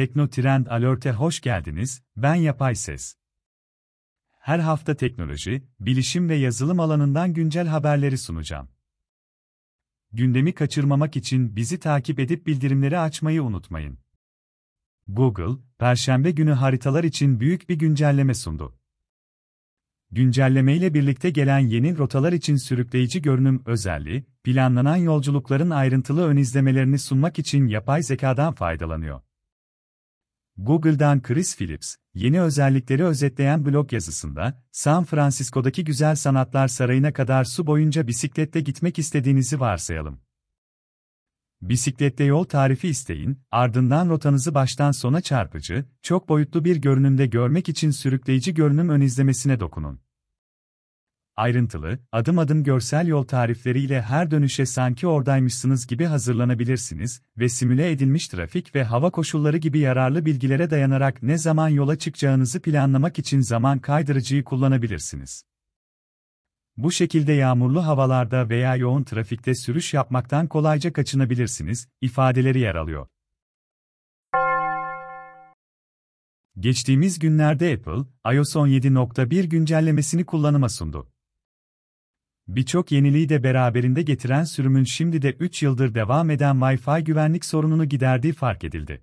Tekno Trend Alert'e hoş geldiniz, ben Yapay Ses. Her hafta teknoloji, bilişim ve yazılım alanından güncel haberleri sunacağım. Gündemi kaçırmamak için bizi takip edip bildirimleri açmayı unutmayın. Google, Perşembe günü haritalar için büyük bir güncelleme sundu. Güncelleme ile birlikte gelen yeni rotalar için sürükleyici görünüm özelliği, planlanan yolculukların ayrıntılı ön izlemelerini sunmak için yapay zekadan faydalanıyor. Google'dan Chris Phillips, yeni özellikleri özetleyen blog yazısında, San Francisco'daki Güzel Sanatlar Sarayı'na kadar su boyunca bisikletle gitmek istediğinizi varsayalım. Bisiklette yol tarifi isteyin, ardından rotanızı baştan sona çarpıcı, çok boyutlu bir görünümde görmek için sürükleyici görünüm ön izlemesine dokunun. Ayrıntılı, adım adım görsel yol tarifleriyle her dönüşe sanki oradaymışsınız gibi hazırlanabilirsiniz ve simüle edilmiş trafik ve hava koşulları gibi yararlı bilgilere dayanarak ne zaman yola çıkacağınızı planlamak için zaman kaydırıcıyı kullanabilirsiniz. Bu şekilde yağmurlu havalarda veya yoğun trafikte sürüş yapmaktan kolayca kaçınabilirsiniz, ifadeleri yer alıyor. Geçtiğimiz günlerde Apple, iOS 17.1 güncellemesini kullanıma sundu. Birçok yeniliği de beraberinde getiren sürümün şimdi de 3 yıldır devam eden Wi-Fi güvenlik sorununu giderdiği fark edildi.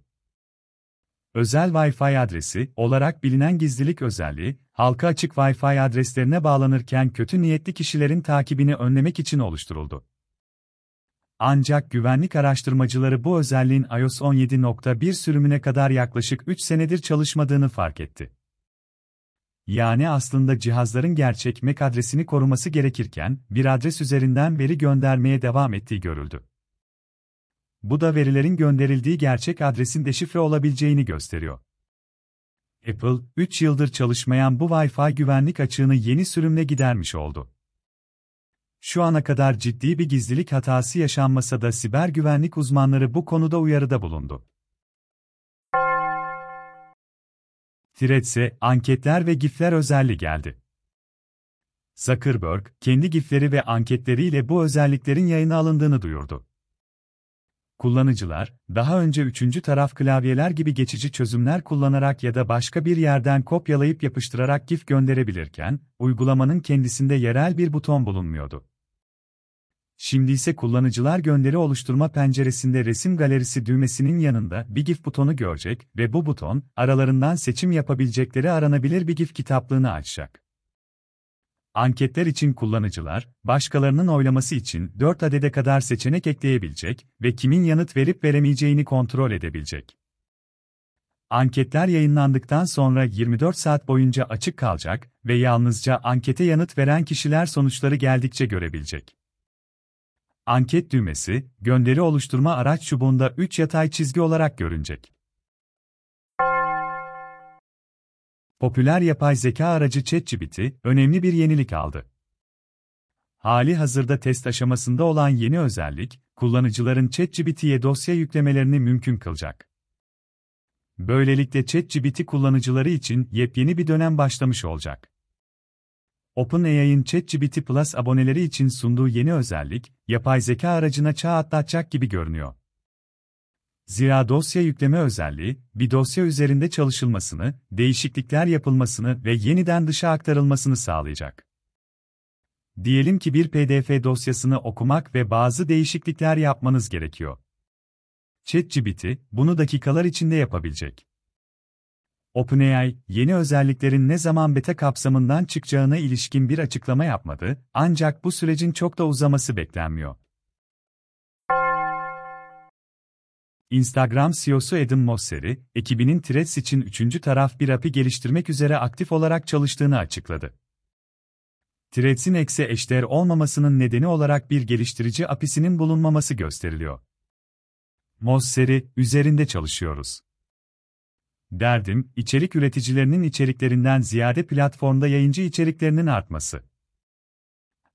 Özel Wi-Fi adresi olarak bilinen gizlilik özelliği, halka açık Wi-Fi adreslerine bağlanırken kötü niyetli kişilerin takibini önlemek için oluşturuldu. Ancak güvenlik araştırmacıları bu özelliğin iOS 17.1 sürümüne kadar yaklaşık 3 senedir çalışmadığını fark etti. Yani aslında cihazların gerçek MAC adresini koruması gerekirken, bir adres üzerinden veri göndermeye devam ettiği görüldü. Bu da verilerin gönderildiği gerçek adresin deşifre olabileceğini gösteriyor. Apple, 3 yıldır çalışmayan bu Wi-Fi güvenlik açığını yeni sürümle gidermiş oldu. Şu ana kadar ciddi bir gizlilik hatası yaşanmasa da siber güvenlik uzmanları bu konuda uyarıda bulundu. Threads'e anketler ve gifler özelliği geldi. Zuckerberg, kendi gifleri ve anketleriyle bu özelliklerin yayına alındığını duyurdu. Kullanıcılar, daha önce üçüncü taraf klavyeler gibi geçici çözümler kullanarak ya da başka bir yerden kopyalayıp yapıştırarak GIF gönderebilirken, uygulamanın kendisinde yerel bir buton bulunmuyordu. Şimdi ise kullanıcılar gönderi oluşturma penceresinde resim galerisi düğmesinin yanında bir GIF butonu görecek ve bu buton, aralarından seçim yapabilecekleri aranabilir bir GIF kitaplığını açacak. Anketler için kullanıcılar, başkalarının oylaması için 4 adede kadar seçenek ekleyebilecek ve kimin yanıt verip veremeyeceğini kontrol edebilecek. Anketler yayınlandıktan sonra 24 saat boyunca açık kalacak ve yalnızca ankete yanıt veren kişiler sonuçları geldikçe görebilecek. Anket düğmesi, gönderi oluşturma araç çubuğunda 3 yatay çizgi olarak görünecek. Popüler yapay zeka aracı ChatGPT, önemli bir yenilik aldı. Hali hazırda test aşamasında olan yeni özellik, kullanıcıların ChatGPT'ye dosya yüklemelerini mümkün kılacak. Böylelikle ChatGPT kullanıcıları için yepyeni bir dönem başlamış olacak. OpenAI'ın ChatGPT Plus aboneleri için sunduğu yeni özellik, yapay zeka aracına çağ atlatacak gibi görünüyor. Zira dosya yükleme özelliği, bir dosya üzerinde çalışılmasını, değişiklikler yapılmasını ve yeniden dışa aktarılmasını sağlayacak. Diyelim ki bir PDF dosyasını okumak ve bazı değişiklikler yapmanız gerekiyor. ChatGPT, bunu dakikalar içinde yapabilecek. OpenAI, yeni özelliklerin ne zaman beta kapsamından çıkacağına ilişkin bir açıklama yapmadı, ancak bu sürecin çok da uzaması beklenmiyor. Instagram CEO'su Adam Mosseri, ekibinin Threads için üçüncü taraf bir API geliştirmek üzere aktif olarak çalıştığını açıkladı. Threads'in X'e eşdeğer olmamasının nedeni olarak bir geliştirici API'sinin bulunmaması gösteriliyor. Mosseri, üzerinde çalışıyoruz. Derdim, içerik üreticilerinin içeriklerinden ziyade platformda yayıncı içeriklerinin artması.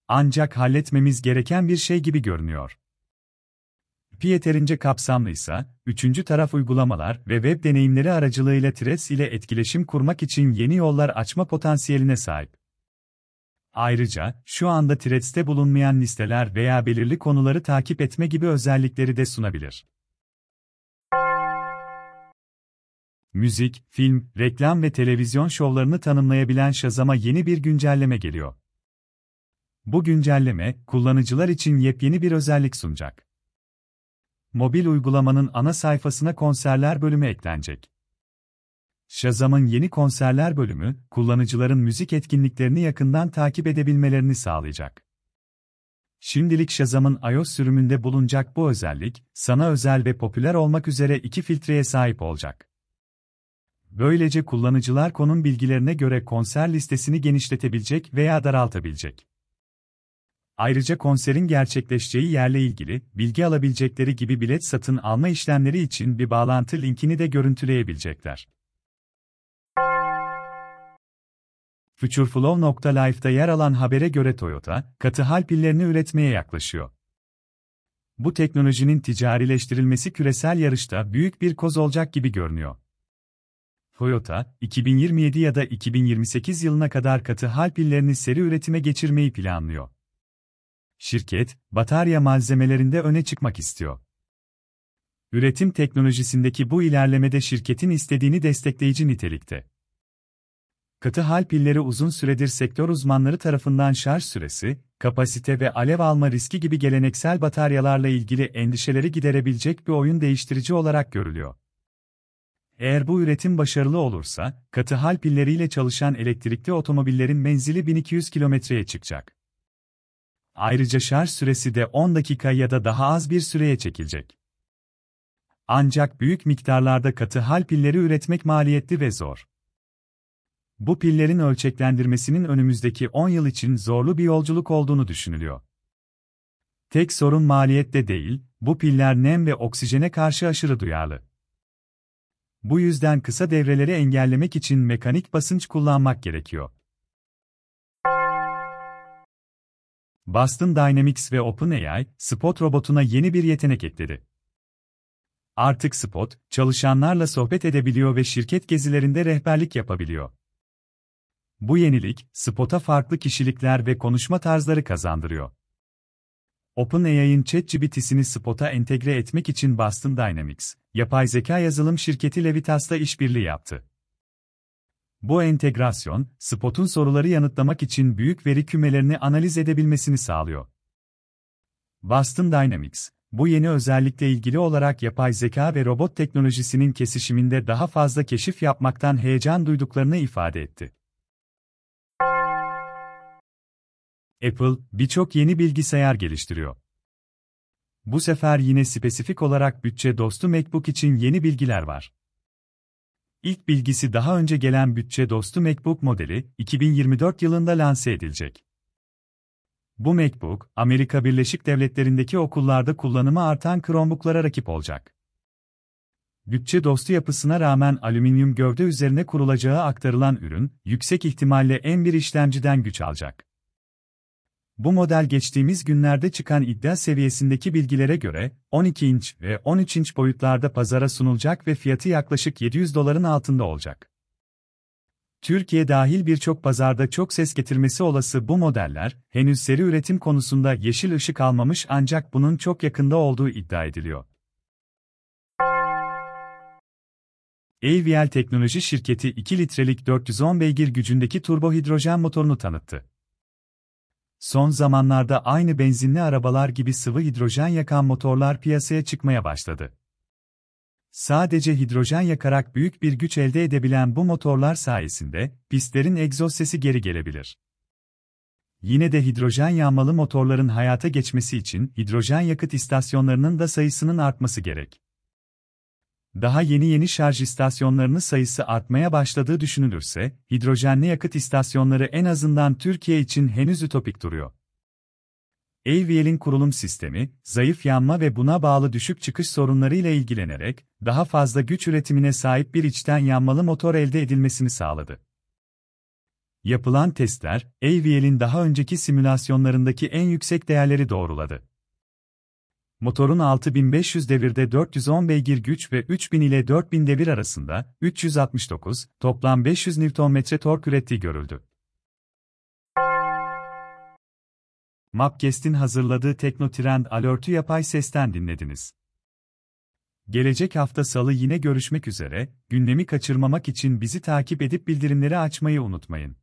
Ancak halletmemiz gereken bir şey gibi görünüyor. API yeterince kapsamlıysa, üçüncü taraf uygulamalar ve web deneyimleri aracılığıyla Threads ile etkileşim kurmak için yeni yollar açma potansiyeline sahip. Ayrıca, şu anda Threads'te bulunmayan listeler veya belirli konuları takip etme gibi özellikleri de sunabilir. Müzik, film, reklam ve televizyon şovlarını tanımlayabilen Shazam'a yeni bir güncelleme geliyor. Bu güncelleme, kullanıcılar için yepyeni bir özellik sunacak. Mobil uygulamanın ana sayfasına konserler bölümü eklenecek. Shazam'ın yeni konserler bölümü, kullanıcıların müzik etkinliklerini yakından takip edebilmelerini sağlayacak. Şimdilik Shazam'ın iOS sürümünde bulunacak bu özellik, sana özel ve popüler olmak üzere iki filtreye sahip olacak. Böylece kullanıcılar konum bilgilerine göre konser listesini genişletebilecek veya daraltabilecek. Ayrıca konserin gerçekleşeceği yerle ilgili bilgi alabilecekleri gibi bilet satın alma işlemleri için bir bağlantı linkini de görüntüleyebilecekler. Futureflow.life'da yer alan habere göre Toyota, katı hal pillerini üretmeye yaklaşıyor. Bu teknolojinin ticarileştirilmesi küresel yarışta büyük bir koz olacak gibi görünüyor. Toyota, 2027 ya da 2028 yılına kadar katı hal pillerini seri üretime geçirmeyi planlıyor. Şirket, batarya malzemelerinde öne çıkmak istiyor. Üretim teknolojisindeki bu ilerlemede şirketin istediğini destekleyici nitelikte. Katı hal pilleri uzun süredir sektör uzmanları tarafından şarj süresi, kapasite ve alev alma riski gibi geleneksel bataryalarla ilgili endişeleri giderebilecek bir oyun değiştirici olarak görülüyor. Eğer bu üretim başarılı olursa, katı hal pilleriyle çalışan elektrikli otomobillerin menzili 1200 kilometreye çıkacak. Ayrıca şarj süresi de 10 dakika ya da daha az bir süreye çekilecek. Ancak büyük miktarlarda katı hal pilleri üretmek maliyetli ve zor. Bu pillerin ölçeklendirmesinin önümüzdeki 10 yıl için zorlu bir yolculuk olduğunu düşünülüyor. Tek sorun maliyette değil, bu piller nem ve oksijene karşı aşırı duyarlı. Bu yüzden kısa devreleri engellemek için mekanik basınç kullanmak gerekiyor. Boston Dynamics ve OpenAI, Spot robotuna yeni bir yetenek ekledi. Artık Spot, çalışanlarla sohbet edebiliyor ve şirket gezilerinde rehberlik yapabiliyor. Bu yenilik, Spot'a farklı kişilikler ve konuşma tarzları kazandırıyor. OpenAI'ın ChatGPT'sini Spot'a entegre etmek için Boston Dynamics, yapay zeka yazılım şirketi Levitas'la işbirliği yaptı. Bu entegrasyon, Spot'un soruları yanıtlamak için büyük veri kümelerini analiz edebilmesini sağlıyor. Boston Dynamics, bu yeni özellikle ilgili olarak yapay zeka ve robot teknolojisinin kesişiminde daha fazla keşif yapmaktan heyecan duyduklarını ifade etti. Apple, birçok yeni bilgisayar geliştiriyor. Bu sefer yine spesifik olarak bütçe dostu MacBook için yeni bilgiler var. İlk bilgisi daha önce gelen bütçe dostu MacBook modeli, 2024 yılında lanse edilecek. Bu MacBook, Amerika Birleşik Devletleri'ndeki okullarda kullanımı artan Chromebook'lara rakip olacak. Bütçe dostu yapısına rağmen alüminyum gövde üzerine kurulacağı aktarılan ürün, yüksek ihtimalle M1 işlemciden güç alacak. Bu model geçtiğimiz günlerde çıkan iddia seviyesindeki bilgilere göre 12 inç ve 13 inç boyutlarda pazara sunulacak ve fiyatı yaklaşık 700 doların altında olacak. Türkiye dahil birçok pazarda çok ses getirmesi olası bu modeller, henüz seri üretim konusunda yeşil ışık almamış ancak bunun çok yakında olduğu iddia ediliyor. AVL Teknoloji şirketi 2 litrelik 410 beygir gücündeki turbo hidrojen motorunu tanıttı. Son zamanlarda aynı benzinli arabalar gibi sıvı hidrojen yakan motorlar piyasaya çıkmaya başladı. Sadece hidrojen yakarak büyük bir güç elde edebilen bu motorlar sayesinde pistlerin egzoz sesi geri gelebilir. Yine de hidrojen yanmalı motorların hayata geçmesi için hidrojen yakıt istasyonlarının da sayısının artması gerek. Daha yeni yeni şarj istasyonlarının sayısı artmaya başladığı düşünülürse, hidrojenli yakıt istasyonları en azından Türkiye için henüz ütopik duruyor. AVL'in kurulum sistemi, zayıf yanma ve buna bağlı düşük çıkış sorunlarıyla ilgilenerek, daha fazla güç üretimine sahip bir içten yanmalı motor elde edilmesini sağladı. Yapılan testler, AVL'in daha önceki simülasyonlarındaki en yüksek değerleri doğruladı. Motorun 6500 devirde 410 beygir güç ve 3000 ile 4000 devir arasında 369, toplam 500 Nm tork ürettiği görüldü. Mapquest'in hazırladığı Teknotrend alert'ü yapay sesten dinlediniz. Gelecek hafta salı yine görüşmek üzere, gündemi kaçırmamak için bizi takip edip bildirimleri açmayı unutmayın.